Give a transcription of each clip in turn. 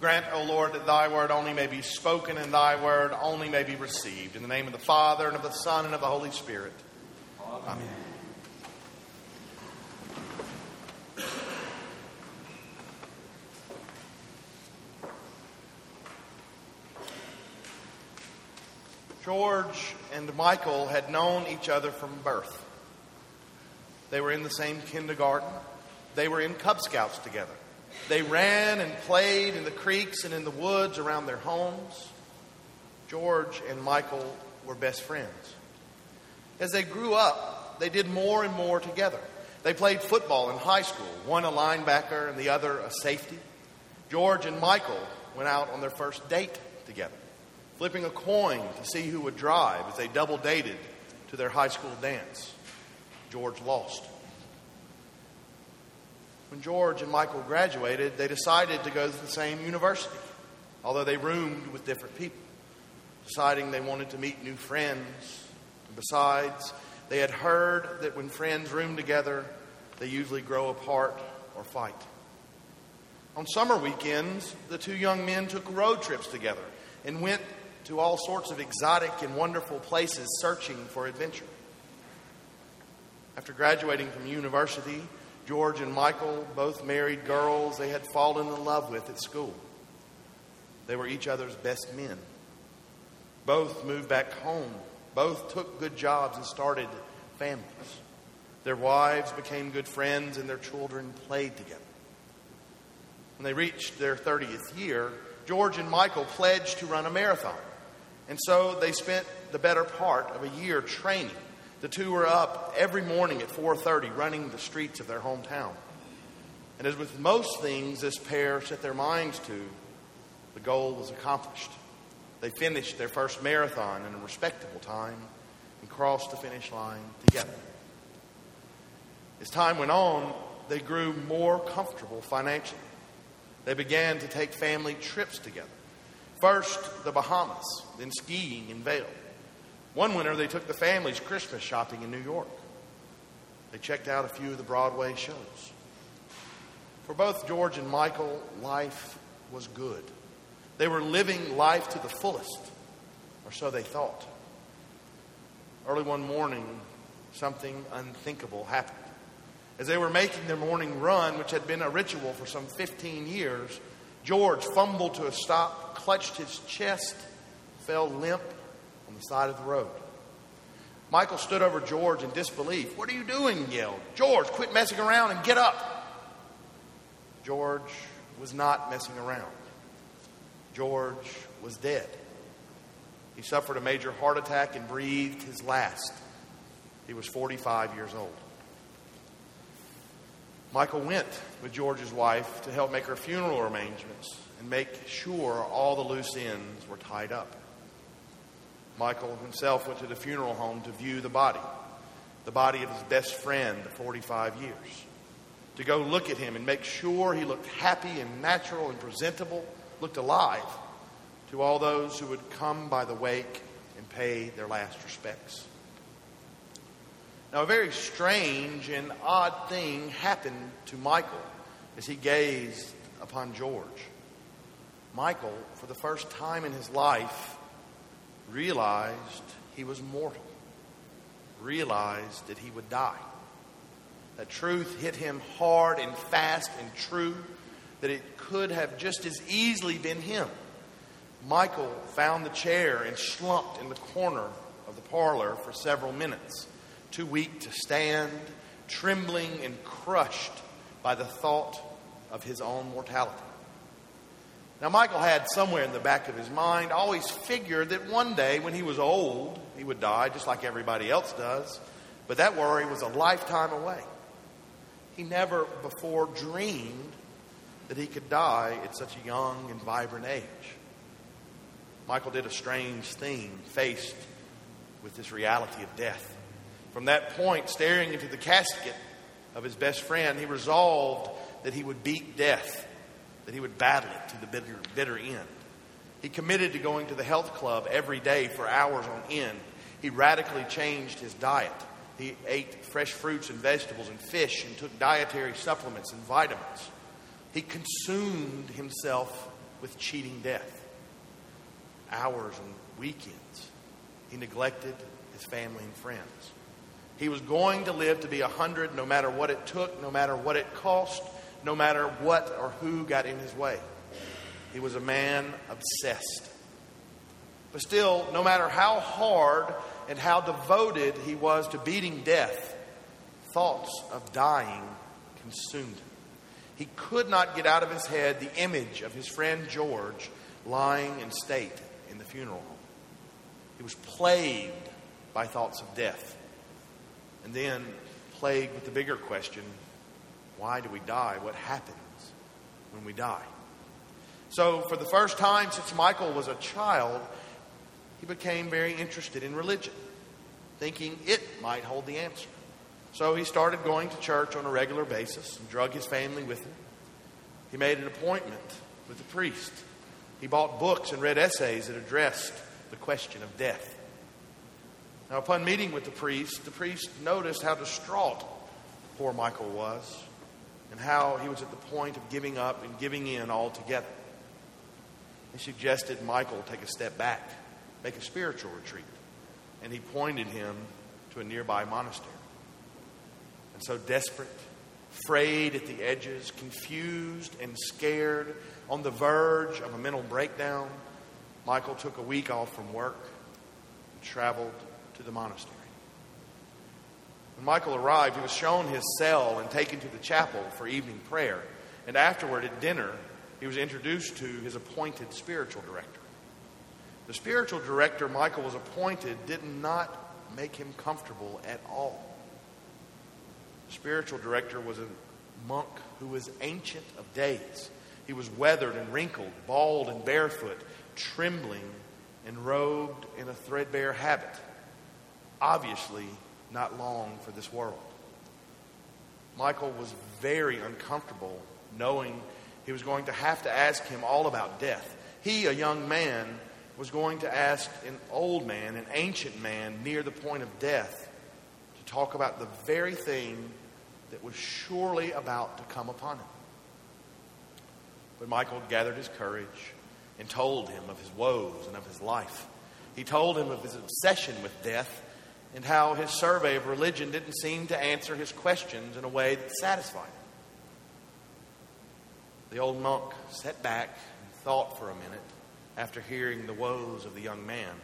Grant, O Lord, that thy word only may be spoken and thy word only may be received. In the name of the Father, and of the Son, and of the Holy Spirit. Amen. George and Michael had known each other from birth. They were in the same kindergarten. They were in Cub Scouts together. They ran and played in the creeks and in the woods around their homes. George and Michael were best friends. As they grew up, they did more and more together. They played football in high school, one a linebacker and the other a safety. George and Michael went out on their first date together, flipping a coin to see who would drive as they double dated to their high school dance. George lost. When George and Michael graduated, they decided to go to the same university, although they roomed with different people, deciding they wanted to meet new friends. And besides, they had heard that when friends room together, they usually grow apart or fight. On summer weekends, the two young men took road trips together and went to all sorts of exotic and wonderful places searching for adventure. After graduating from university, George and Michael, both married girls they had fallen in love with at school. They were each other's best men. Both moved back home. Both took good jobs and started families. Their wives became good friends, and their children played together. When they reached their 30th year, George and Michael pledged to run a marathon. And so they spent the better part of a year training the two were up every morning at 4:30 running the streets of their hometown. And as with most things this pair set their minds to, the goal was accomplished. They finished their first marathon in a respectable time and crossed the finish line together. As time went on, they grew more comfortable financially. They began to take family trips together. First, the Bahamas, then skiing in Vail. One winter, they took the families Christmas shopping in New York. They checked out a few of the Broadway shows. For both George and Michael, life was good. They were living life to the fullest, or so they thought. Early one morning, something unthinkable happened. As they were making their morning run, which had been a ritual for some 15 years, George fumbled to a stop, clutched his chest, fell limp on the side of the road. Michael stood over George in disbelief. What are you doing? he yelled. George, quit messing around and get up. George was not messing around. George was dead. He suffered a major heart attack and breathed his last. He was 45 years old. Michael went with George's wife to help make her funeral arrangements and make sure all the loose ends were tied up. Michael himself went to the funeral home to view the body, the body of his best friend of 45 years, to go look at him and make sure he looked happy and natural and presentable, looked alive to all those who would come by the wake and pay their last respects. Now, a very strange and odd thing happened to Michael as he gazed upon George. Michael, for the first time in his life, realized he was mortal, realized that he would die. That truth hit him hard and fast and true, that it could have just as easily been him. Michael found the chair and slumped in the corner of the parlor for several minutes, too weak to stand, trembling and crushed by the thought of his own mortality. Now, Michael had somewhere in the back of his mind always figured that one day when he was old, he would die just like everybody else does, but that worry was a lifetime away. He never before dreamed that he could die at such a young and vibrant age. Michael did a strange thing faced with this reality of death. From that point, staring into the casket of his best friend, he resolved that he would beat death that he would battle it to the bitter, bitter end. He committed to going to the health club every day for hours on end. He radically changed his diet. He ate fresh fruits and vegetables and fish and took dietary supplements and vitamins. He consumed himself with cheating death. Hours and weekends, he neglected his family and friends. He was going to live to be a hundred no matter what it took, no matter what it cost, no matter what or who got in his way. He was a man obsessed. But still, no matter how hard and how devoted he was to beating death, thoughts of dying consumed him. He could not get out of his head the image of his friend George lying in state in the funeral home. He was plagued by thoughts of death. And then plagued with the bigger question why do we die? What happens when we die? So, for the first time since Michael was a child, he became very interested in religion, thinking it might hold the answer. So he started going to church on a regular basis and drug his family with him. He made an appointment with the priest. He bought books and read essays that addressed the question of death. Now, upon meeting with the priest, the priest noticed how distraught poor Michael was and how he was at the point of giving up and giving in altogether. He suggested Michael take a step back, make a spiritual retreat, and he pointed him to a nearby monastery. And so, desperate, frayed at the edges, confused and scared, on the verge of a mental breakdown, Michael took a week off from work and traveled to the monastery. When Michael arrived, he was shown his cell and taken to the chapel for evening prayer. And afterward, at dinner, he was introduced to his appointed spiritual director. The spiritual director Michael was appointed did not make him comfortable at all. The spiritual director was a monk who was ancient of days. He was weathered and wrinkled, bald and barefoot, trembling and robed in a threadbare habit obviously not long for this world. Michael was very uncomfortable knowing he was going to have to ask him all about death. He, a young man, was going to ask an old man, an ancient man near the point of death, to talk about the very thing that was surely about to come upon him. But Michael gathered his courage and told him of his woes and of his life. He told him of his obsession with death and how his survey of religion didn't seem to answer his questions in a way that satisfied him. The old monk sat back and thought for a minute after hearing the woes of the young man.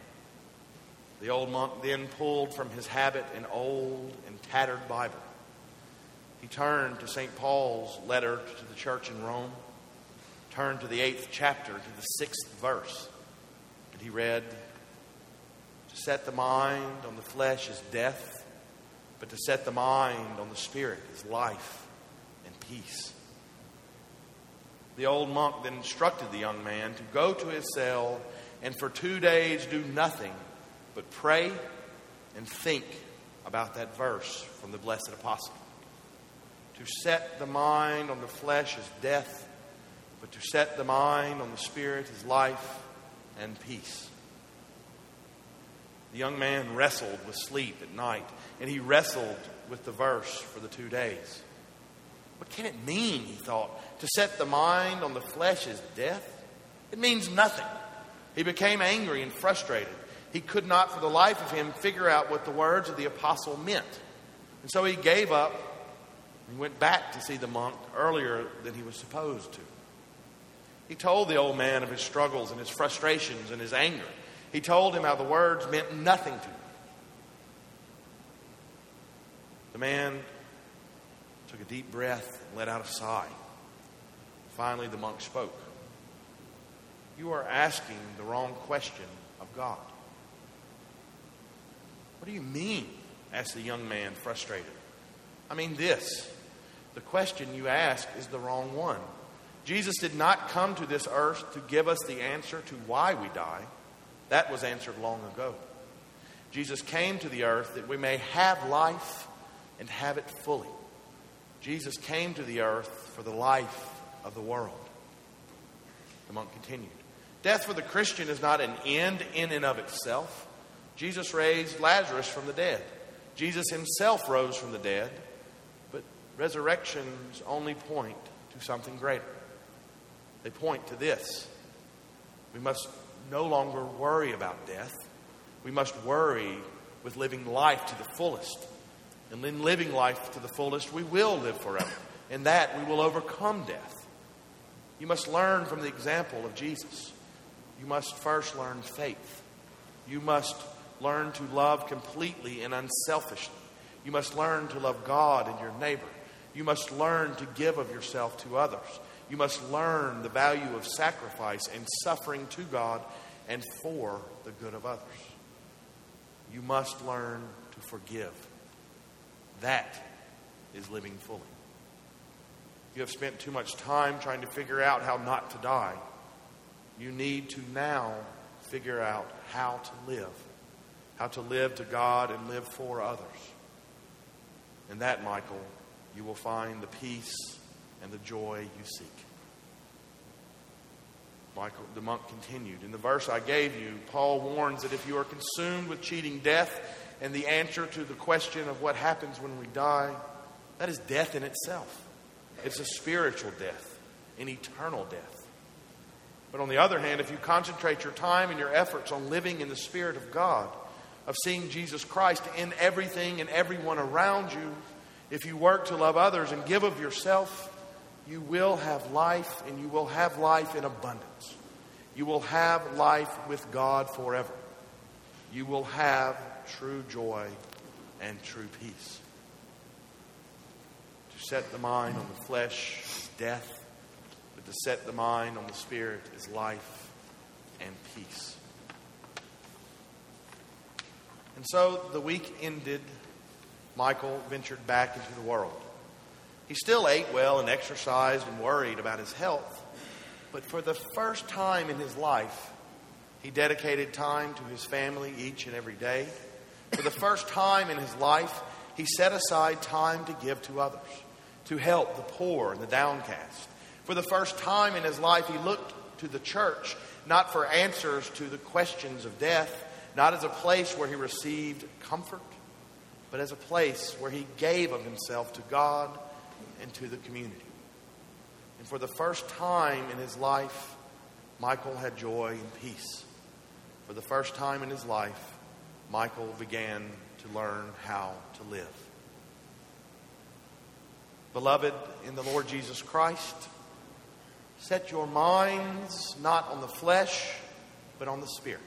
The old monk then pulled from his habit an old and tattered Bible. He turned to St. Paul's letter to the church in Rome, turned to the eighth chapter, to the sixth verse, and he read set the mind on the flesh is death, but to set the mind on the spirit is life and peace. The old monk then instructed the young man to go to his cell and for two days do nothing but pray and think about that verse from the blessed apostle. To set the mind on the flesh is death, but to set the mind on the spirit is life and peace. The young man wrestled with sleep at night, and he wrestled with the verse for the two days. What can it mean, he thought, to set the mind on the flesh is death? It means nothing. He became angry and frustrated. He could not, for the life of him, figure out what the words of the apostle meant. And so he gave up and went back to see the monk earlier than he was supposed to. He told the old man of his struggles and his frustrations and his anger. He told him how the words meant nothing to him. The man took a deep breath and let out a sigh. Finally, the monk spoke. You are asking the wrong question of God. What do you mean? asked the young man, frustrated. I mean, this. The question you ask is the wrong one. Jesus did not come to this earth to give us the answer to why we die. That was answered long ago. Jesus came to the earth that we may have life and have it fully. Jesus came to the earth for the life of the world. The monk continued. Death for the Christian is not an end in and of itself. Jesus raised Lazarus from the dead. Jesus himself rose from the dead, but resurrections only point to something greater. They point to this We must no longer worry about death. We must worry with living life to the fullest. And in living life to the fullest, we will live forever. In that, we will overcome death. You must learn from the example of Jesus. You must first learn faith. You must learn to love completely and unselfishly. You must learn to love God and your neighbor. You must learn to give of yourself to others. You must learn the value of sacrifice and suffering to God and for the good of others. You must learn to forgive. That is living fully. You have spent too much time trying to figure out how not to die. You need to now figure out how to live, how to live to God and live for others. In that, Michael, you will find the peace and the joy you seek. Michael, the monk continued. In the verse I gave you, Paul warns that if you are consumed with cheating death and the answer to the question of what happens when we die, that is death in itself. It's a spiritual death, an eternal death. But on the other hand, if you concentrate your time and your efforts on living in the Spirit of God, of seeing Jesus Christ in everything and everyone around you, if you work to love others and give of yourself, you will have life and you will have life in abundance. You will have life with God forever. You will have true joy and true peace. To set the mind on the flesh is death, but to set the mind on the spirit is life and peace. And so the week ended. Michael ventured back into the world. He still ate well and exercised and worried about his health. But for the first time in his life, he dedicated time to his family each and every day. For the first time in his life, he set aside time to give to others, to help the poor and the downcast. For the first time in his life, he looked to the church not for answers to the questions of death, not as a place where he received comfort, but as a place where he gave of himself to God and to the community. And for the first time in his life, Michael had joy and peace. For the first time in his life, Michael began to learn how to live. Beloved in the Lord Jesus Christ, set your minds not on the flesh, but on the Spirit.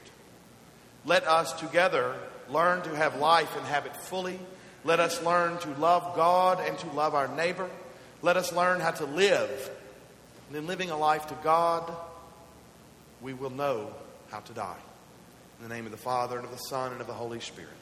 Let us together learn to have life and have it fully. Let us learn to love God and to love our neighbor. Let us learn how to live. And in living a life to God, we will know how to die. In the name of the Father, and of the Son, and of the Holy Spirit.